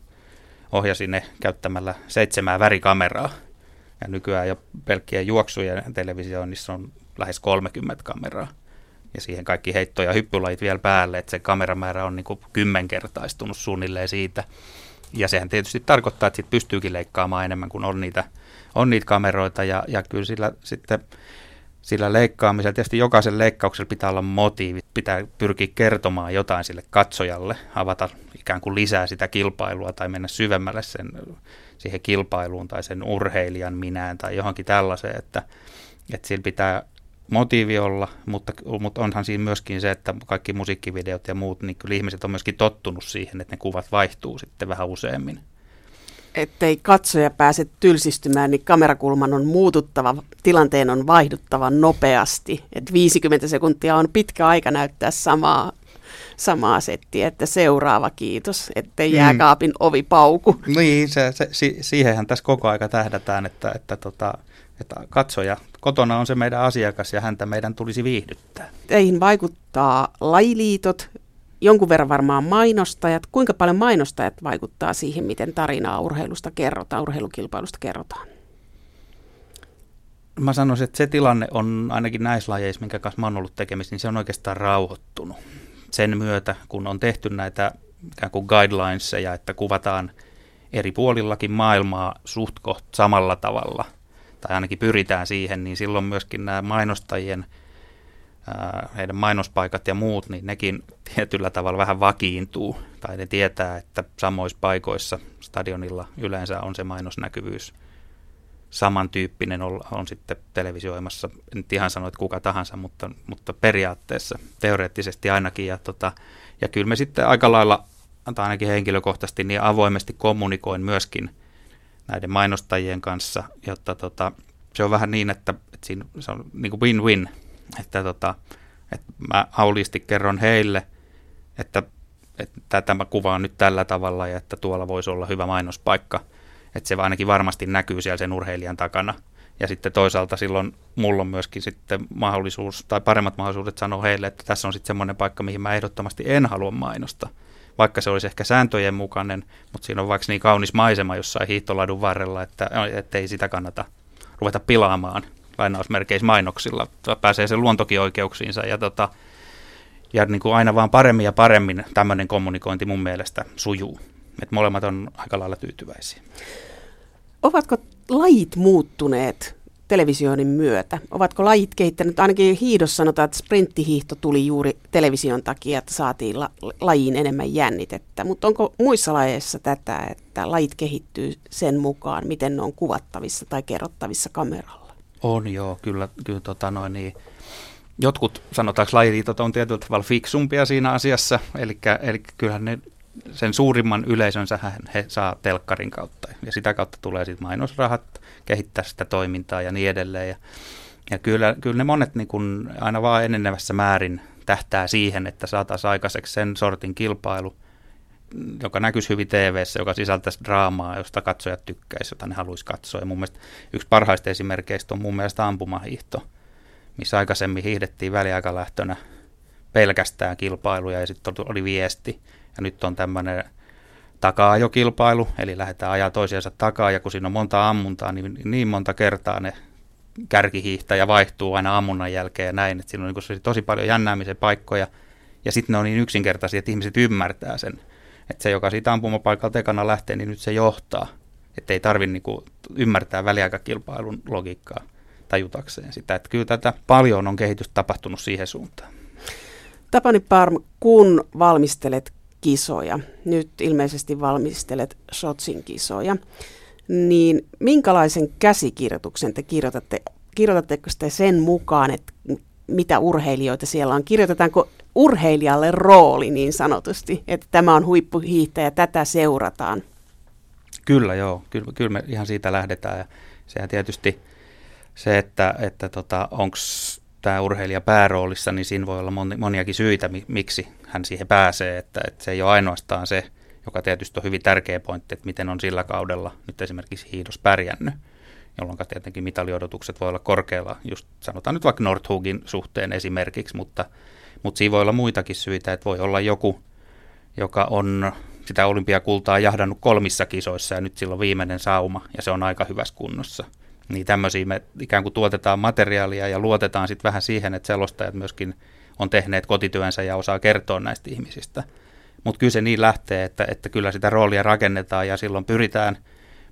ohjasi ne käyttämällä seitsemää värikameraa. Ja nykyään jo pelkkien juoksujen televisioinnissa on lähes 30 kameraa. Ja siihen kaikki heitto- ja hyppylajit vielä päälle, että se kameramäärä on niin kuin kymmenkertaistunut suunnilleen siitä. Ja sehän tietysti tarkoittaa, että sit pystyykin leikkaamaan enemmän kuin on niitä, on niitä kameroita. Ja, ja kyllä sillä sitten sillä leikkaamisella, tietysti jokaisen leikkauksella pitää olla motiivi, pitää pyrkiä kertomaan jotain sille katsojalle, avata ikään kuin lisää sitä kilpailua tai mennä syvemmälle sen, siihen kilpailuun tai sen urheilijan minään tai johonkin tällaiseen, että, että sillä pitää motiivi olla, mutta, mutta onhan siinä myöskin se, että kaikki musiikkivideot ja muut, niin kyllä ihmiset on myöskin tottunut siihen, että ne kuvat vaihtuu sitten vähän useammin ettei katsoja pääse tylsistymään, niin kamerakulman on muututtava, tilanteen on vaihduttava nopeasti. Et 50 sekuntia on pitkä aika näyttää samaa, samaa settiä, että seuraava kiitos, ettei mm. jääkaapin ovi pauku. Niin, se, se, si, siihenhän tässä koko aika tähdätään, että, että, tota, että katsoja kotona on se meidän asiakas ja häntä meidän tulisi viihdyttää. Teihin vaikuttaa lajiliitot, jonkun verran varmaan mainostajat. Kuinka paljon mainostajat vaikuttaa siihen, miten tarinaa urheilusta kerrotaan, urheilukilpailusta kerrotaan? Mä sanoisin, että se tilanne on ainakin näissä lajeissa, minkä kanssa mä oon ollut tekemistä, niin se on oikeastaan rauhoittunut. Sen myötä, kun on tehty näitä ikään kuin guidelinesia, että kuvataan eri puolillakin maailmaa suht samalla tavalla, tai ainakin pyritään siihen, niin silloin myöskin nämä mainostajien – heidän mainospaikat ja muut, niin nekin tietyllä tavalla vähän vakiintuu. Tai ne tietää, että samoissa paikoissa stadionilla yleensä on se mainosnäkyvyys samantyyppinen on, on sitten televisioimassa. En nyt ihan sano, että kuka tahansa, mutta, mutta periaatteessa, teoreettisesti ainakin. Ja, tota, ja kyllä me sitten aika lailla, tai ainakin henkilökohtaisesti, niin avoimesti kommunikoin myöskin näiden mainostajien kanssa, jotta tota, se on vähän niin, että, että siinä, se on niin kuin win-win että, tota, että mä auliisti kerron heille, että, että tätä mä kuvaan nyt tällä tavalla ja että tuolla voisi olla hyvä mainospaikka. Että se ainakin varmasti näkyy siellä sen urheilijan takana. Ja sitten toisaalta silloin mulla on myöskin sitten mahdollisuus tai paremmat mahdollisuudet sanoa heille, että tässä on sitten semmoinen paikka, mihin mä ehdottomasti en halua mainosta. Vaikka se olisi ehkä sääntöjen mukainen, mutta siinä on vaikka niin kaunis maisema jossain hiihtoladun varrella, että, että ei sitä kannata ruveta pilaamaan lainausmerkeissä mainoksilla, pääsee sen luontokin oikeuksiinsa ja, tota, ja niin kuin aina vaan paremmin ja paremmin tämmöinen kommunikointi mun mielestä sujuu. Et molemmat on aika lailla tyytyväisiä. Ovatko lajit muuttuneet televisioinnin myötä? Ovatko lajit kehittäneet, ainakin hiidossa sanotaan, että sprinttihiihto tuli juuri television takia, että saatiin la, lajiin enemmän jännitettä, mutta onko muissa lajeissa tätä, että lajit kehittyy sen mukaan, miten ne on kuvattavissa tai kerrottavissa kameralla? On joo, kyllä, kyllä tota noin, niin, jotkut sanotaanko lajiliitot on tietyllä tavalla fiksumpia siinä asiassa, eli, kyllähän ne sen suurimman yleisönsä he saa telkkarin kautta. Ja sitä kautta tulee sitten mainosrahat kehittää sitä toimintaa ja niin edelleen. Ja, ja kyllä, kyllä ne monet niin kun aina vaan enenevässä määrin tähtää siihen, että saataisiin aikaiseksi sen sortin kilpailu, joka näkyisi hyvin tv joka sisältäisi draamaa, josta katsojat tykkäisivät, jota ne haluaisi katsoa. Ja mun mielestä yksi parhaista esimerkkeistä on mun mielestä ampumahiihto, missä aikaisemmin hiihdettiin väliaikalähtönä pelkästään kilpailuja ja sitten oli viesti. Ja nyt on tämmöinen taka-ajokilpailu, eli lähdetään ajaa toisiansa takaa, ja kun siinä on monta ammuntaa, niin niin monta kertaa ne kärkihiihtäjä vaihtuu aina ammunnan jälkeen ja näin, että siinä on niin tosi paljon jännäämisen paikkoja, ja sitten ne on niin yksinkertaisia, että ihmiset ymmärtää sen, että se, joka siitä ampumapaikalta ekana lähtee, niin nyt se johtaa, että ei tarvitse niin ymmärtää väliaikakilpailun logiikkaa tajutakseen sitä, että kyllä tätä paljon on kehitystä tapahtunut siihen suuntaan. Tapani Parm, kun valmistelet kisoja, nyt ilmeisesti valmistelet Shotsin kisoja, niin minkälaisen käsikirjoituksen te kirjoitatte? Kirjoitatteko te sen mukaan, että mitä urheilijoita siellä on? Kirjoitetaanko urheilijalle rooli niin sanotusti, että tämä on huippuhiihtäjä, tätä seurataan? Kyllä joo, kyllä, kyllä me ihan siitä lähdetään ja sehän tietysti se, että, että tota, onko tämä urheilija pääroolissa, niin siinä voi olla moniakin syitä, miksi hän siihen pääsee. Että, että se ei ole ainoastaan se, joka tietysti on hyvin tärkeä pointti, että miten on sillä kaudella nyt esimerkiksi hiidos pärjännyt, jolloin tietenkin mitaliodotukset voi olla korkealla, just sanotaan nyt vaikka Nordhugin suhteen esimerkiksi, mutta, mutta siinä voi olla muitakin syitä, että voi olla joku, joka on sitä olympiakultaa jahdannut kolmissa kisoissa ja nyt sillä on viimeinen sauma ja se on aika hyvässä kunnossa – niin tämmöisiä me ikään kuin tuotetaan materiaalia ja luotetaan sitten vähän siihen, että selostajat myöskin on tehneet kotityönsä ja osaa kertoa näistä ihmisistä. Mutta kyllä se niin lähtee, että, että kyllä sitä roolia rakennetaan ja silloin pyritään,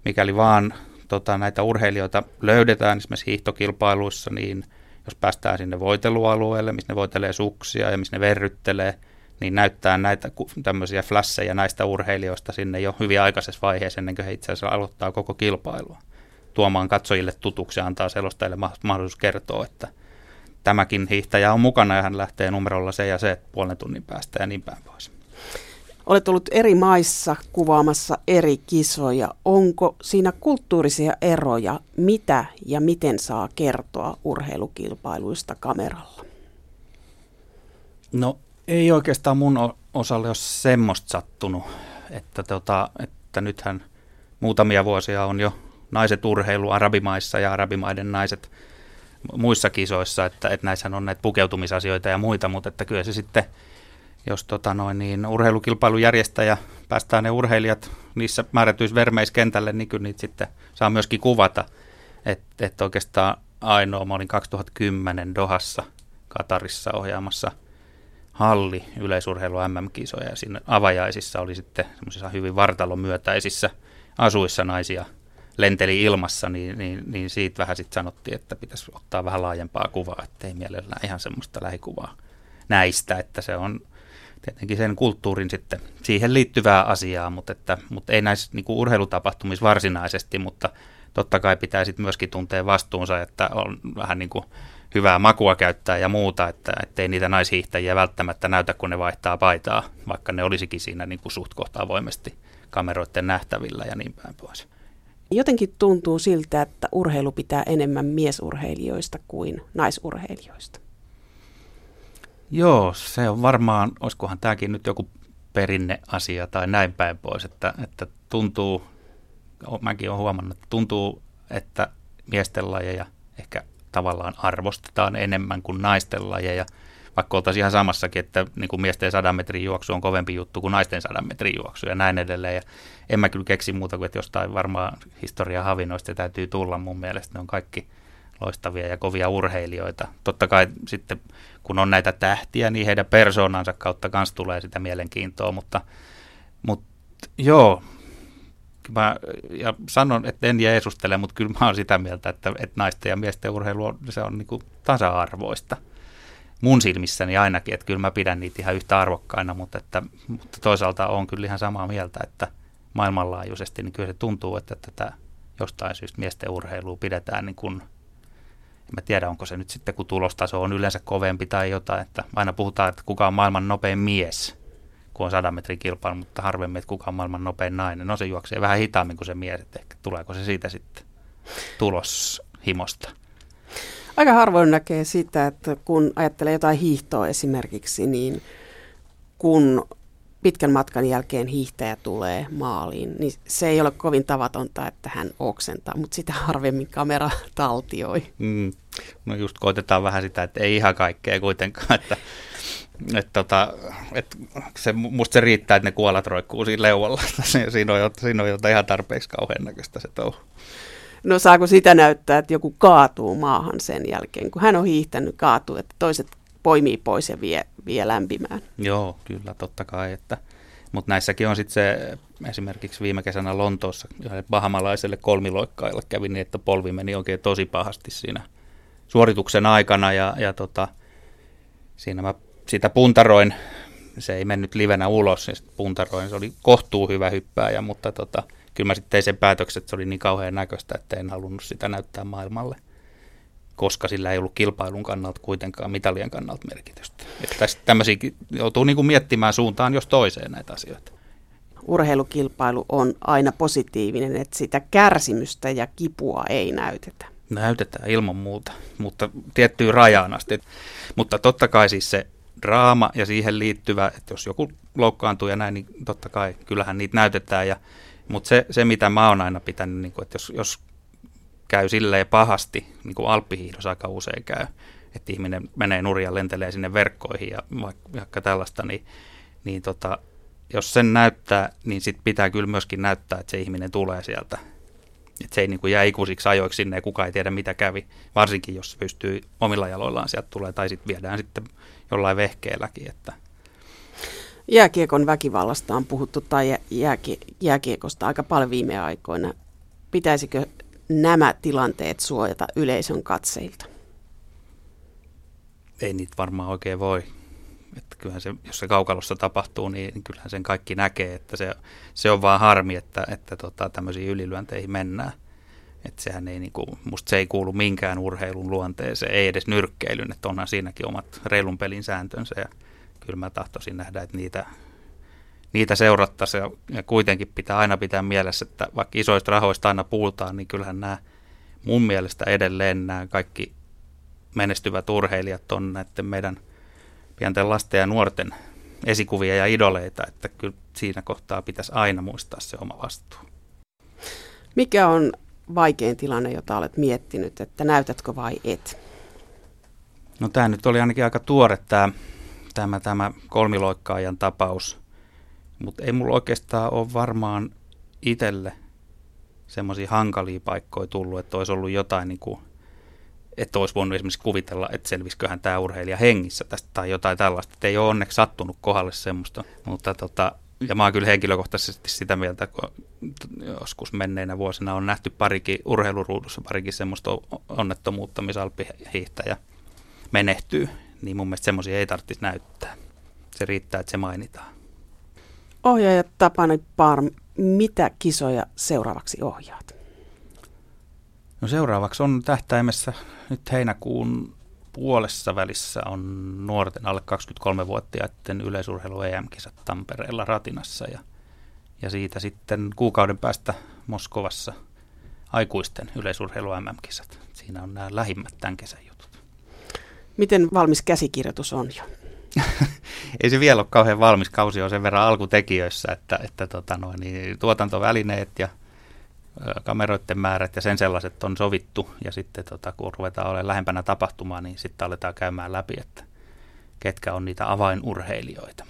mikäli vaan tota, näitä urheilijoita löydetään esimerkiksi hiihtokilpailuissa, niin jos päästään sinne voitelualueelle, missä ne voitelee suksia ja missä ne verryttelee, niin näyttää näitä tämmöisiä flasseja näistä urheilijoista sinne jo hyvin aikaisessa vaiheessa ennen kuin he itse asiassa aloittaa koko kilpailua tuomaan katsojille tutuksi ja antaa selostajille mahdollisuus kertoa, että tämäkin hiihtäjä on mukana ja hän lähtee numerolla se ja se puolen tunnin päästä ja niin päin pois. Olet ollut eri maissa kuvaamassa eri kisoja. Onko siinä kulttuurisia eroja, mitä ja miten saa kertoa urheilukilpailuista kameralla? No ei oikeastaan mun osalle ole semmoista sattunut, että, tota, että nythän muutamia vuosia on jo naiset urheilu arabimaissa ja arabimaiden naiset muissa kisoissa, että, että näissä on näitä pukeutumisasioita ja muita, mutta että kyllä se sitten, jos tota noin, niin urheilukilpailujärjestäjä päästään ne urheilijat niissä määrätyissä vermeiskentälle, niin kyllä niitä sitten saa myöskin kuvata. Että et oikeastaan ainoa, mä olin 2010 Dohassa Katarissa ohjaamassa halli yleisurheilu MM-kisoja ja siinä avajaisissa oli sitten semmoisissa hyvin vartalomyötäisissä asuissa naisia – lenteli ilmassa, niin, niin, niin siitä vähän sitten sanottiin, että pitäisi ottaa vähän laajempaa kuvaa, ettei mielellään ihan semmoista lähikuvaa näistä, että se on tietenkin sen kulttuurin sitten siihen liittyvää asiaa, mutta, että, mutta ei näissä niin kuin urheilutapahtumissa varsinaisesti, mutta totta kai pitää sitten myöskin tuntea vastuunsa, että on vähän niin kuin hyvää makua käyttää ja muuta, että ettei niitä naishiihtäjiä välttämättä näytä, kun ne vaihtaa paitaa, vaikka ne olisikin siinä niin kuin suht kohta avoimesti kameroiden nähtävillä ja niin päin pois. Jotenkin tuntuu siltä, että urheilu pitää enemmän miesurheilijoista kuin naisurheilijoista. Joo, se on varmaan, olisikohan tämäkin nyt joku perinneasia tai näin päin pois, että, että tuntuu, mäkin olen huomannut, että tuntuu, että miesten lajeja ehkä tavallaan arvostetaan enemmän kuin naisten lajeja – vaikka oltaisiin ihan samassakin, että niin kuin miesten sadan metrin juoksu on kovempi juttu kuin naisten sadan metrin juoksu ja näin edelleen. Ja en mä kyllä keksi muuta kuin, että jostain varmaan historia havinoista täytyy tulla mun mielestä. Ne on kaikki loistavia ja kovia urheilijoita. Totta kai sitten kun on näitä tähtiä, niin heidän persoonansa kautta myös tulee sitä mielenkiintoa, mutta, mutta joo, mä ja sanon, että en jeesustele, mutta kyllä mä oon sitä mieltä, että, että naisten ja miesten urheilu on, se on niin tasa-arvoista. Mun silmissäni ainakin, että kyllä mä pidän niitä ihan yhtä arvokkaina, mutta, että, mutta toisaalta on kyllä ihan samaa mieltä, että maailmanlaajuisesti niin kyllä se tuntuu, että tätä jostain syystä miesten urheilua pidetään niin kuin, en mä tiedä onko se nyt sitten, kun tulostaso on yleensä kovempi tai jotain, että aina puhutaan, että kuka on maailman nopein mies – kun on 100 metrin kilpailu, mutta harvemmin, että kuka on maailman nopein nainen. No se juoksee vähän hitaammin kuin se mies, että ehkä tuleeko se siitä sitten tulos himosta. Aika harvoin näkee sitä, että kun ajattelee jotain hiihtoa esimerkiksi, niin kun pitkän matkan jälkeen hiihtäjä tulee maaliin, niin se ei ole kovin tavatonta, että hän oksentaa, mutta sitä harvemmin kamera taltioi. Mm. No just koitetaan vähän sitä, että ei ihan kaikkea kuitenkaan, että et tota, et se, musta se riittää, että ne kuolat roikkuu siinä leualla. siinä, on, siinä on jotain ihan tarpeeksi kauhean näköistä se touhu. No saako sitä näyttää, että joku kaatuu maahan sen jälkeen, kun hän on hiihtänyt, kaatuu, että toiset poimii pois ja vie, vie lämpimään? Joo, kyllä totta kai. Että, mutta näissäkin on sitten se, esimerkiksi viime kesänä Lontoossa bahamalaiselle kolmiloikkaille kävi niin, että polvi meni oikein tosi pahasti siinä suorituksen aikana ja, ja tota, siinä mä sitä puntaroin, se ei mennyt livenä ulos, ja puntaroin, se oli kohtuu hyvä hyppääjä, mutta tota, kyllä mä sitten tein sen päätöksen, että se oli niin kauhean näköistä, että en halunnut sitä näyttää maailmalle, koska sillä ei ollut kilpailun kannalta kuitenkaan mitalien kannalta merkitystä. Että tämmöisiä joutuu niin kuin miettimään suuntaan jos toiseen näitä asioita. Urheilukilpailu on aina positiivinen, että sitä kärsimystä ja kipua ei näytetä. Näytetään ilman muuta, mutta tiettyyn rajaan asti. Mutta totta kai siis se draama ja siihen liittyvä, että jos joku loukkaantuu ja näin, niin totta kai kyllähän niitä näytetään. Ja, mutta se, se, mitä mä oon aina pitänyt, niin kuin, että jos, jos käy silleen pahasti, niin kuin alppihiihdossa aika usein käy, että ihminen menee nurja lentelee sinne verkkoihin ja vaikka tällaista, niin, niin tota, jos sen näyttää, niin sit pitää kyllä myöskin näyttää, että se ihminen tulee sieltä että se ei niin kuin jää ikuisiksi ajoiksi sinne ja kukaan ei tiedä mitä kävi, varsinkin jos pystyy omilla jaloillaan sieltä tulee tai sitten viedään sitten jollain vehkeelläkin. Että. Jääkiekon väkivallasta on puhuttu tai jääkie, jääkiekosta aika paljon viime aikoina. Pitäisikö nämä tilanteet suojata yleisön katseilta? Ei niitä varmaan oikein voi että kyllähän se, jos se kaukalossa tapahtuu, niin kyllähän sen kaikki näkee, että se, se on vaan harmi, että, että tota, tämmöisiin ylilyönteihin mennään. Että sehän ei, niin kuin, musta se ei kuulu minkään urheilun luonteeseen, ei edes nyrkkeilyn, että onhan siinäkin omat reilun pelin sääntönsä ja kyllä mä tahtoisin nähdä, että niitä, niitä seurattaisiin ja, ja kuitenkin pitää aina pitää mielessä, että vaikka isoista rahoista aina puhutaan, niin kyllähän nämä mun mielestä edelleen nämä kaikki menestyvät urheilijat on näiden meidän – pienten lasten ja nuorten esikuvia ja idoleita, että kyllä siinä kohtaa pitäisi aina muistaa se oma vastuu. Mikä on vaikein tilanne, jota olet miettinyt, että näytätkö vai et? No tämä nyt oli ainakin aika tuore tämä, tämä, tämä kolmiloikkaajan tapaus, mutta ei mulla oikeastaan ole varmaan itselle semmoisia hankalia paikkoja tullut, että olisi ollut jotain niin kuin että olisi voinut esimerkiksi kuvitella, että selvisiköhän tämä urheilija hengissä tästä tai jotain tällaista. Että ei ole onneksi sattunut kohdalle semmoista, mutta tota, ja mä oon kyllä henkilökohtaisesti sitä mieltä, kun joskus menneinä vuosina on nähty parikin urheiluruudussa parikin semmoista onnettomuutta, missä alppihiihtäjä menehtyy, niin mun mielestä semmoisia ei tarvitsisi näyttää. Se riittää, että se mainitaan. Ohjaaja Tapani Parm, mitä kisoja seuraavaksi ohjaat? No seuraavaksi on tähtäimessä nyt heinäkuun puolessa välissä on nuorten alle 23-vuotiaiden yleisurheilu EM-kisat Tampereella Ratinassa ja, ja siitä sitten kuukauden päästä Moskovassa aikuisten yleisurheilu MM-kisat. Siinä on nämä lähimmät tämän kesän jutut. Miten valmis käsikirjoitus on jo? Ei se vielä ole kauhean valmis. Kausi on sen verran alkutekijöissä, että, että tota noin, niin tuotantovälineet ja kameroiden määrät ja sen sellaiset on sovittu ja sitten tota, kun ruvetaan olemaan lähempänä tapahtumaa, niin sitten aletaan käymään läpi, että ketkä on niitä avainurheilijoita.